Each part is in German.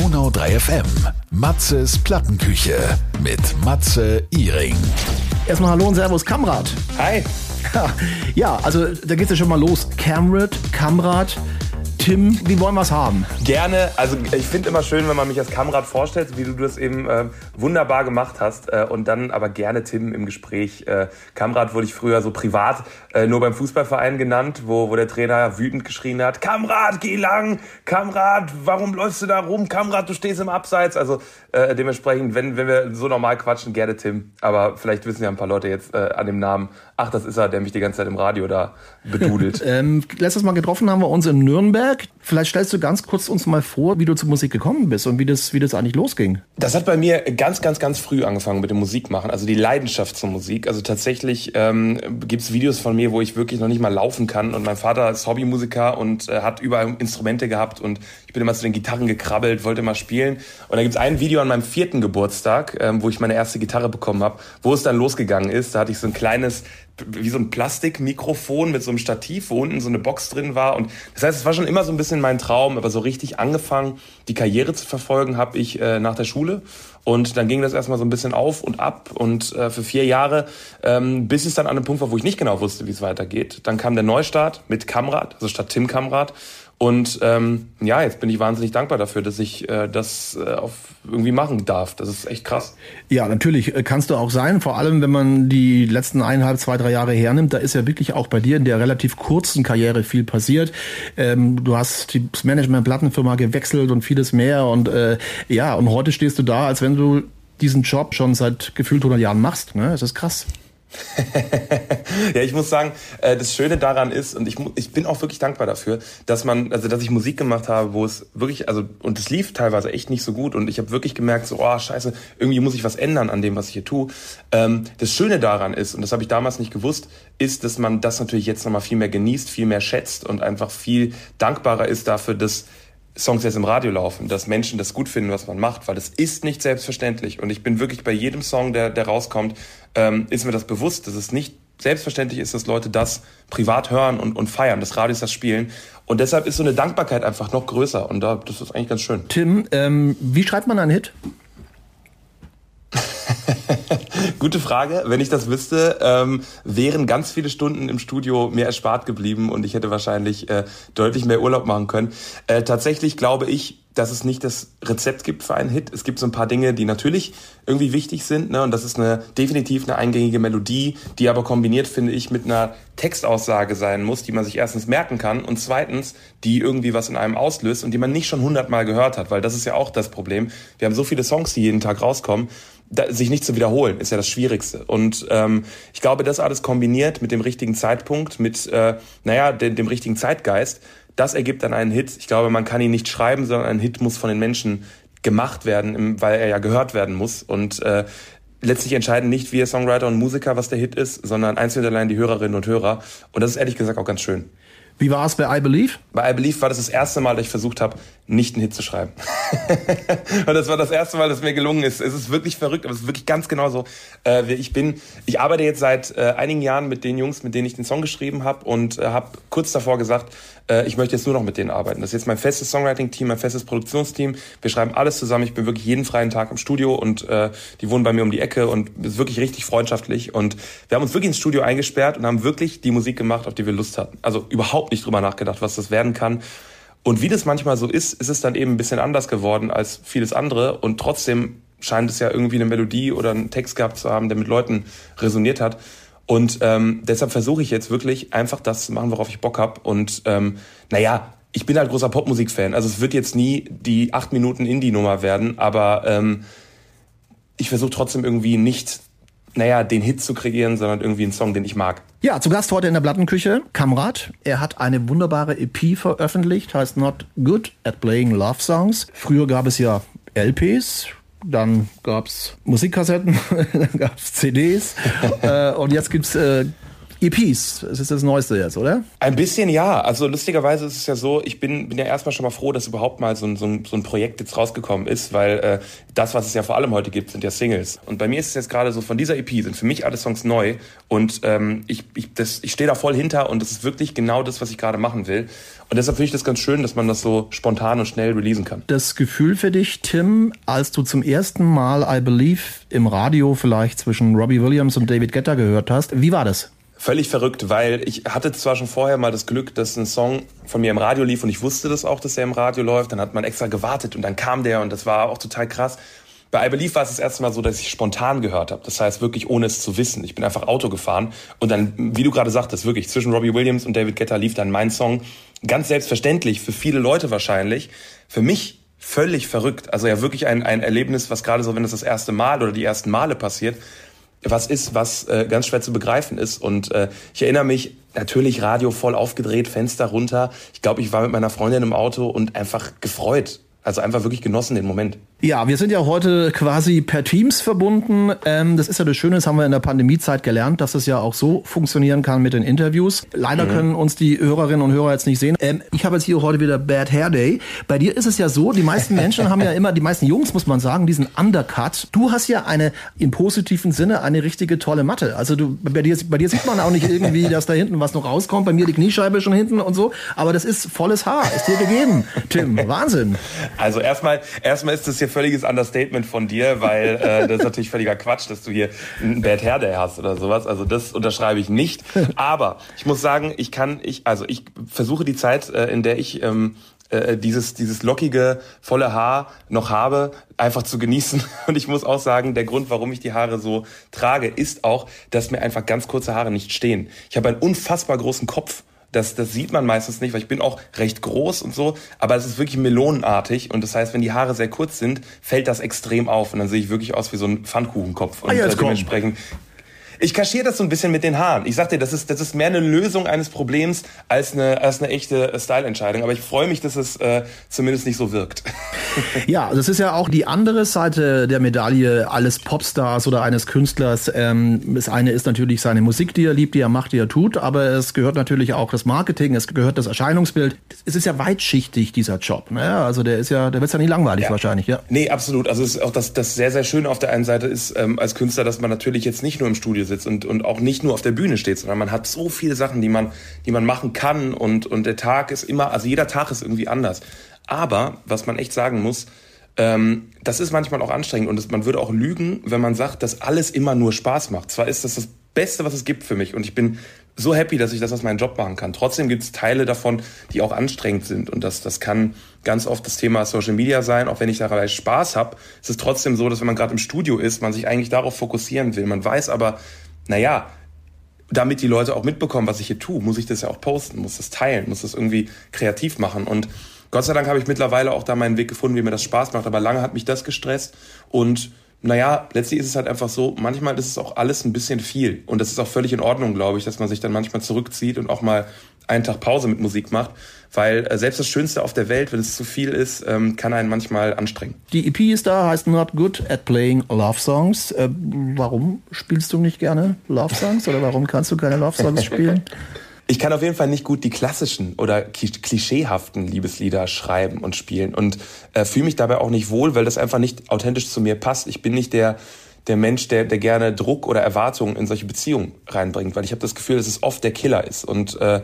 Donau 3 FM. Matzes Plattenküche mit Matze Iring. Erstmal Hallo und Servus, Kamrat. Hi. Ja, also da geht's ja schon mal los. Kamrat, Kamrat. Tim, wie wollen wir es haben? Gerne. Also ich finde immer schön, wenn man mich als Kamerad vorstellt, wie du das eben äh, wunderbar gemacht hast. Äh, und dann aber gerne Tim im Gespräch. Äh, Kamrat wurde ich früher so privat äh, nur beim Fußballverein genannt, wo, wo der Trainer wütend geschrien hat, Kamrat, geh lang! Kamrat, warum läufst du da rum? Kamrat, du stehst im Abseits. Also äh, dementsprechend, wenn, wenn wir so normal quatschen, gerne Tim. Aber vielleicht wissen ja ein paar Leute jetzt äh, an dem Namen, ach, das ist er, der mich die ganze Zeit im Radio da bedudelt. ähm, letztes Mal getroffen haben wir uns in Nürnberg. Vielleicht stellst du ganz kurz uns mal vor, wie du zur Musik gekommen bist und wie das, wie das eigentlich losging. Das hat bei mir ganz, ganz, ganz früh angefangen mit dem Musikmachen, also die Leidenschaft zur Musik. Also tatsächlich ähm, gibt Videos von mir, wo ich wirklich noch nicht mal laufen kann und mein Vater ist Hobbymusiker und äh, hat überall Instrumente gehabt und ich bin immer zu den Gitarren gekrabbelt, wollte mal spielen. Und da gibt's ein Video an meinem vierten Geburtstag, ähm, wo ich meine erste Gitarre bekommen habe, wo es dann losgegangen ist. Da hatte ich so ein kleines wie so ein Plastikmikrofon mit so einem Stativ, wo unten so eine Box drin war. Und das heißt, es war schon immer so ein bisschen mein Traum, aber so richtig angefangen, die Karriere zu verfolgen, habe ich äh, nach der Schule. Und dann ging das erstmal so ein bisschen auf und ab und äh, für vier Jahre, ähm, bis es dann an einem Punkt war, wo ich nicht genau wusste, wie es weitergeht. Dann kam der Neustart mit Kamrat, also statt Tim Kamrat. Und ähm, ja, jetzt bin ich wahnsinnig dankbar dafür, dass ich äh, das äh, auf irgendwie machen darf. Das ist echt krass. Ja, natürlich äh, kannst du auch sein. Vor allem, wenn man die letzten eineinhalb, zwei, drei Jahre hernimmt, da ist ja wirklich auch bei dir in der relativ kurzen Karriere viel passiert. Ähm, du hast das Management Plattenfirma gewechselt und vieles mehr. Und äh, ja, und heute stehst du da, als wenn du diesen Job schon seit gefühlt 100 Jahren machst. Ne? Das ist krass. ja, ich muss sagen, äh, das Schöne daran ist, und ich, ich bin auch wirklich dankbar dafür, dass man, also dass ich Musik gemacht habe, wo es wirklich, also, und es lief teilweise echt nicht so gut und ich habe wirklich gemerkt, so, oh scheiße, irgendwie muss ich was ändern an dem, was ich hier tue. Ähm, das Schöne daran ist, und das habe ich damals nicht gewusst, ist, dass man das natürlich jetzt nochmal viel mehr genießt, viel mehr schätzt und einfach viel dankbarer ist dafür, dass Songs jetzt im Radio laufen, dass Menschen das gut finden, was man macht, weil das ist nicht selbstverständlich. Und ich bin wirklich bei jedem Song, der, der rauskommt, ähm, ist mir das bewusst, dass es nicht selbstverständlich ist, dass Leute das privat hören und, und feiern, dass Radios das spielen. Und deshalb ist so eine Dankbarkeit einfach noch größer. Und da, das ist eigentlich ganz schön. Tim, ähm, wie schreibt man einen Hit? Gute Frage. Wenn ich das wüsste, ähm, wären ganz viele Stunden im Studio mir erspart geblieben und ich hätte wahrscheinlich äh, deutlich mehr Urlaub machen können. Äh, tatsächlich glaube ich, dass es nicht das Rezept gibt für einen Hit. Es gibt so ein paar Dinge, die natürlich irgendwie wichtig sind, ne? Und das ist eine definitiv eine eingängige Melodie, die aber kombiniert, finde ich, mit einer Textaussage sein muss, die man sich erstens merken kann und zweitens, die irgendwie was in einem auslöst und die man nicht schon hundertmal gehört hat, weil das ist ja auch das Problem. Wir haben so viele Songs, die jeden Tag rauskommen da, sich nicht zu wiederholen, ist ja das Schwierigste. Und ähm, ich glaube, das alles kombiniert mit dem richtigen Zeitpunkt, mit äh, naja, dem, dem richtigen Zeitgeist, das ergibt dann einen Hit. Ich glaube, man kann ihn nicht schreiben, sondern ein Hit muss von den Menschen gemacht werden, weil er ja gehört werden muss. Und äh, letztlich entscheiden nicht wir Songwriter und Musiker, was der Hit ist, sondern einzeln allein die Hörerinnen und Hörer. Und das ist ehrlich gesagt auch ganz schön. Wie war es bei I Believe? Bei I Believe war das das erste Mal, dass ich versucht habe, nicht einen Hit zu schreiben. und das war das erste Mal, dass mir gelungen ist. Es ist wirklich verrückt, aber es ist wirklich ganz genau so. Äh, ich bin, ich arbeite jetzt seit äh, einigen Jahren mit den Jungs, mit denen ich den Song geschrieben habe und äh, habe kurz davor gesagt, äh, ich möchte jetzt nur noch mit denen arbeiten. Das ist jetzt mein festes Songwriting-Team, mein festes Produktionsteam. Wir schreiben alles zusammen. Ich bin wirklich jeden freien Tag im Studio und äh, die wohnen bei mir um die Ecke und ist wirklich richtig freundschaftlich. Und wir haben uns wirklich ins Studio eingesperrt und haben wirklich die Musik gemacht, auf die wir Lust hatten. Also überhaupt nicht drüber nachgedacht, was das werden kann. Und wie das manchmal so ist, ist es dann eben ein bisschen anders geworden als vieles andere. Und trotzdem scheint es ja irgendwie eine Melodie oder einen Text gehabt zu haben, der mit Leuten resoniert hat. Und ähm, deshalb versuche ich jetzt wirklich einfach das zu machen, worauf ich Bock habe. Und ähm, naja, ich bin halt großer Popmusik-Fan. Also es wird jetzt nie die acht Minuten Indie-Nummer werden, aber ähm, ich versuche trotzdem irgendwie nicht, naja, den Hit zu kreieren, sondern irgendwie einen Song, den ich mag. Ja, zu Gast heute in der Plattenküche, Kamrat. Er hat eine wunderbare EP veröffentlicht, heißt Not Good at Playing Love Songs. Früher gab es ja LPs, dann gab's Musikkassetten, dann gab's CDs äh, und jetzt gibt's äh, EPs, das ist das Neueste jetzt, oder? Ein bisschen ja. Also lustigerweise ist es ja so, ich bin, bin ja erstmal schon mal froh, dass überhaupt mal so ein, so ein, so ein Projekt jetzt rausgekommen ist, weil äh, das, was es ja vor allem heute gibt, sind ja Singles. Und bei mir ist es jetzt gerade so, von dieser EP sind für mich alle Songs neu und ähm, ich, ich, das, ich stehe da voll hinter und das ist wirklich genau das, was ich gerade machen will. Und deshalb finde ich das ganz schön, dass man das so spontan und schnell releasen kann. Das Gefühl für dich, Tim, als du zum ersten Mal I Believe im Radio vielleicht zwischen Robbie Williams und David Guetta gehört hast, wie war das? Völlig verrückt, weil ich hatte zwar schon vorher mal das Glück, dass ein Song von mir im Radio lief und ich wusste das auch, dass er im Radio läuft. Dann hat man extra gewartet und dann kam der und das war auch total krass. Bei I Believe war es das erste Mal so, dass ich spontan gehört habe. Das heißt wirklich ohne es zu wissen. Ich bin einfach Auto gefahren und dann, wie du gerade sagtest, wirklich zwischen Robbie Williams und David Guetta lief dann mein Song. Ganz selbstverständlich, für viele Leute wahrscheinlich. Für mich völlig verrückt. Also ja wirklich ein, ein Erlebnis, was gerade so, wenn es das erste Mal oder die ersten Male passiert, was ist, was äh, ganz schwer zu begreifen ist. Und äh, ich erinnere mich, natürlich Radio voll aufgedreht, Fenster runter. Ich glaube, ich war mit meiner Freundin im Auto und einfach gefreut. Also einfach wirklich genossen den Moment. Ja, wir sind ja heute quasi per Teams verbunden. Ähm, das ist ja das Schöne, das haben wir in der Pandemiezeit gelernt, dass es ja auch so funktionieren kann mit den Interviews. Leider mhm. können uns die Hörerinnen und Hörer jetzt nicht sehen. Ähm, ich habe jetzt hier heute wieder Bad Hair Day. Bei dir ist es ja so, die meisten Menschen haben ja immer, die meisten Jungs, muss man sagen, diesen Undercut. Du hast ja eine, im positiven Sinne, eine richtige tolle Matte. Also du, bei dir, bei dir sieht man auch nicht irgendwie, dass da hinten was noch rauskommt. Bei mir die Kniescheibe schon hinten und so. Aber das ist volles Haar. Ist dir gegeben, Tim. Wahnsinn. Also erstmal, erstmal ist das hier völliges Understatement von dir, weil äh, das ist natürlich völliger Quatsch, dass du hier ein Bad Hair Day hast oder sowas. Also das unterschreibe ich nicht. Aber ich muss sagen, ich kann, ich, also ich versuche die Zeit, äh, in der ich ähm, äh, dieses, dieses lockige, volle Haar noch habe, einfach zu genießen. Und ich muss auch sagen, der Grund, warum ich die Haare so trage, ist auch, dass mir einfach ganz kurze Haare nicht stehen. Ich habe einen unfassbar großen Kopf das, das sieht man meistens nicht, weil ich bin auch recht groß und so, aber es ist wirklich melonenartig und das heißt, wenn die Haare sehr kurz sind, fällt das extrem auf und dann sehe ich wirklich aus wie so ein Pfannkuchenkopf. Und ah, ja, dementsprechend ich kaschiere das so ein bisschen mit den Haaren. Ich sag dir, das ist, das ist mehr eine Lösung eines Problems als eine, als eine echte Style-Entscheidung. Aber ich freue mich, dass es äh, zumindest nicht so wirkt. Ja, das ist ja auch die andere Seite der Medaille alles Popstars oder eines Künstlers. Ähm, das eine ist natürlich seine Musik, die er liebt, die er macht, die er tut. Aber es gehört natürlich auch das Marketing, es gehört das Erscheinungsbild. Es ist ja weitschichtig, dieser Job. Ne? Also der ist ja, der wird ja nicht langweilig ja. wahrscheinlich. Ja. Nee, absolut. Also es ist auch das, das sehr, sehr Schöne auf der einen Seite ist ähm, als Künstler, dass man natürlich jetzt nicht nur im Studio sitzt und, und auch nicht nur auf der Bühne steht, sondern man hat so viele Sachen, die man, die man machen kann und, und der Tag ist immer, also jeder Tag ist irgendwie anders. Aber, was man echt sagen muss, ähm, das ist manchmal auch anstrengend und das, man würde auch lügen, wenn man sagt, dass alles immer nur Spaß macht. Zwar ist das das Beste, was es gibt für mich und ich bin so happy, dass ich das als meinen Job machen kann. Trotzdem gibt es Teile davon, die auch anstrengend sind und das, das kann ganz oft das Thema Social Media sein. Auch wenn ich dabei Spaß habe, ist es trotzdem so, dass wenn man gerade im Studio ist, man sich eigentlich darauf fokussieren will. Man weiß aber, naja, damit die Leute auch mitbekommen, was ich hier tue, muss ich das ja auch posten, muss das teilen, muss das irgendwie kreativ machen. Und Gott sei Dank habe ich mittlerweile auch da meinen Weg gefunden, wie mir das Spaß macht. Aber lange hat mich das gestresst. Und naja, letztlich ist es halt einfach so, manchmal ist es auch alles ein bisschen viel. Und das ist auch völlig in Ordnung, glaube ich, dass man sich dann manchmal zurückzieht und auch mal einen Tag Pause mit Musik macht. Weil äh, selbst das Schönste auf der Welt, wenn es zu viel ist, ähm, kann einen manchmal anstrengen. Die EP ist da, heißt Not Good at Playing Love Songs. Äh, warum spielst du nicht gerne Love Songs oder warum kannst du keine Love Songs spielen? Ich kann auf jeden Fall nicht gut die klassischen oder klischeehaften Liebeslieder schreiben und spielen und äh, fühle mich dabei auch nicht wohl, weil das einfach nicht authentisch zu mir passt. Ich bin nicht der der Mensch, der, der gerne Druck oder Erwartungen in solche Beziehungen reinbringt, weil ich habe das Gefühl, dass es oft der Killer ist und äh,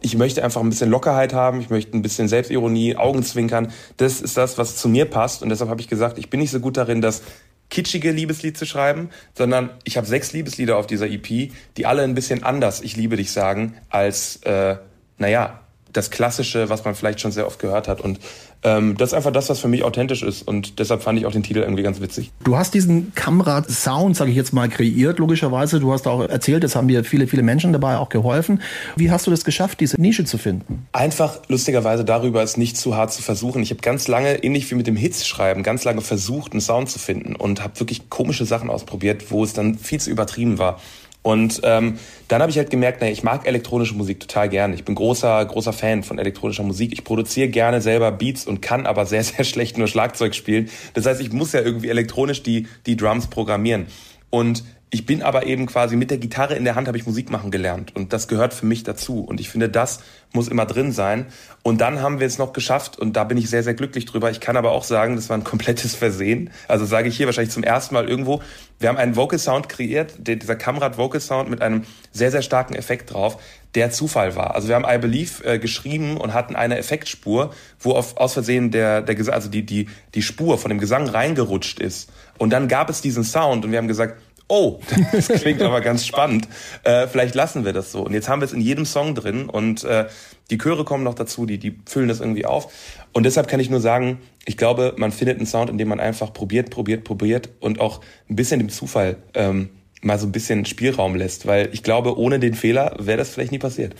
ich möchte einfach ein bisschen Lockerheit haben, ich möchte ein bisschen Selbstironie, Augenzwinkern. Das ist das, was zu mir passt und deshalb habe ich gesagt, ich bin nicht so gut darin, das kitschige Liebeslied zu schreiben, sondern ich habe sechs Liebeslieder auf dieser EP, die alle ein bisschen anders Ich liebe dich sagen, als, äh, naja, das Klassische, was man vielleicht schon sehr oft gehört hat. Und ähm, das ist einfach das, was für mich authentisch ist. Und deshalb fand ich auch den Titel irgendwie ganz witzig. Du hast diesen Kamera-Sound, sage ich jetzt mal, kreiert, logischerweise. Du hast auch erzählt, das haben dir viele, viele Menschen dabei auch geholfen. Wie hast du das geschafft, diese Nische zu finden? Einfach lustigerweise darüber, es nicht zu hart zu versuchen. Ich habe ganz lange, ähnlich wie mit dem Hits schreiben, ganz lange versucht, einen Sound zu finden und habe wirklich komische Sachen ausprobiert, wo es dann viel zu übertrieben war. Und ähm, dann habe ich halt gemerkt, naja, ich mag elektronische Musik total gerne. Ich bin großer, großer Fan von elektronischer Musik. Ich produziere gerne selber Beats und kann aber sehr, sehr schlecht nur Schlagzeug spielen. Das heißt, ich muss ja irgendwie elektronisch die, die Drums programmieren. Und Ich bin aber eben quasi mit der Gitarre in der Hand habe ich Musik machen gelernt und das gehört für mich dazu und ich finde, das muss immer drin sein. Und dann haben wir es noch geschafft und da bin ich sehr, sehr glücklich drüber. Ich kann aber auch sagen, das war ein komplettes Versehen. Also sage ich hier wahrscheinlich zum ersten Mal irgendwo. Wir haben einen Vocal Sound kreiert, dieser Kamrad Vocal Sound mit einem sehr, sehr starken Effekt drauf, der Zufall war. Also wir haben I Believe äh, geschrieben und hatten eine Effektspur, wo auf, aus Versehen der, der also die, die, die Spur von dem Gesang reingerutscht ist. Und dann gab es diesen Sound und wir haben gesagt, oh, das klingt aber ganz spannend. Äh, vielleicht lassen wir das so. Und jetzt haben wir es in jedem Song drin und äh, die Chöre kommen noch dazu, die, die füllen das irgendwie auf. Und deshalb kann ich nur sagen, ich glaube, man findet einen Sound, in dem man einfach probiert, probiert, probiert und auch ein bisschen dem Zufall ähm, mal so ein bisschen Spielraum lässt. Weil ich glaube, ohne den Fehler wäre das vielleicht nie passiert.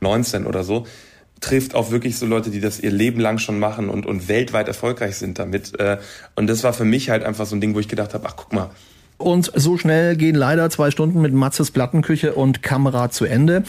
19 oder so trifft auch wirklich so Leute, die das ihr Leben lang schon machen und, und weltweit erfolgreich sind damit. Äh, und das war für mich halt einfach so ein Ding, wo ich gedacht habe, ach guck mal, und so schnell gehen leider zwei Stunden mit Matzes Plattenküche und Kamera zu Ende.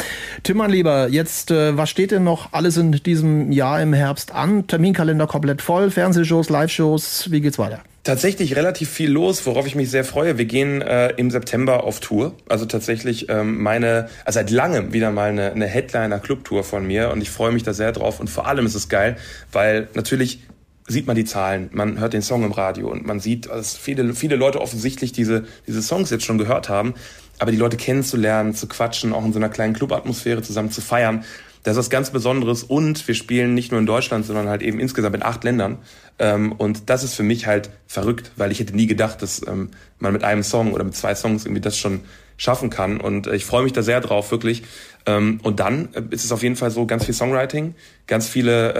Tim, Lieber, jetzt, äh, was steht denn noch alles in diesem Jahr im Herbst an? Terminkalender komplett voll, Fernsehshows, Live-Shows, wie geht's weiter? Tatsächlich relativ viel los, worauf ich mich sehr freue. Wir gehen äh, im September auf Tour. Also tatsächlich ähm, meine, also seit langem wieder mal eine, eine Headliner-Club-Tour von mir und ich freue mich da sehr drauf. Und vor allem ist es geil, weil natürlich sieht man die Zahlen, man hört den Song im Radio und man sieht, dass viele, viele Leute offensichtlich diese, diese Songs jetzt schon gehört haben. Aber die Leute kennenzulernen, zu quatschen, auch in so einer kleinen Clubatmosphäre zusammen zu feiern, das ist was ganz Besonderes. Und wir spielen nicht nur in Deutschland, sondern halt eben insgesamt in acht Ländern. Ähm, und das ist für mich halt verrückt, weil ich hätte nie gedacht, dass ähm, man mit einem Song oder mit zwei Songs irgendwie das schon schaffen kann. Und ich freue mich da sehr drauf, wirklich. Ähm, und dann ist es auf jeden Fall so ganz viel Songwriting, ganz viele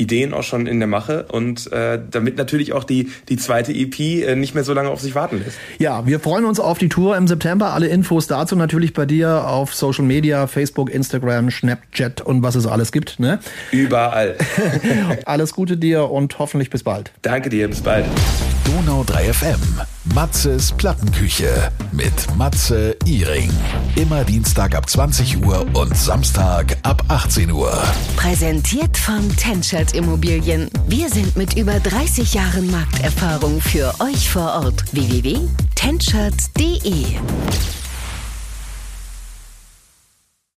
Ideen auch schon in der Mache und äh, damit natürlich auch die, die zweite EP äh, nicht mehr so lange auf sich warten lässt. Ja, wir freuen uns auf die Tour im September. Alle Infos dazu natürlich bei dir auf Social Media, Facebook, Instagram, Snapchat und was es alles gibt. Ne? Überall. alles Gute dir und hoffentlich bis bald. Danke dir, bis bald. Donau 3 FM. Matzes Plattenküche mit Matze Iring. Immer Dienstag ab 20 Uhr und Samstag ab 18 Uhr. Präsentiert von Tenschert Immobilien. Wir sind mit über 30 Jahren Markterfahrung für euch vor Ort. www.tenschert.de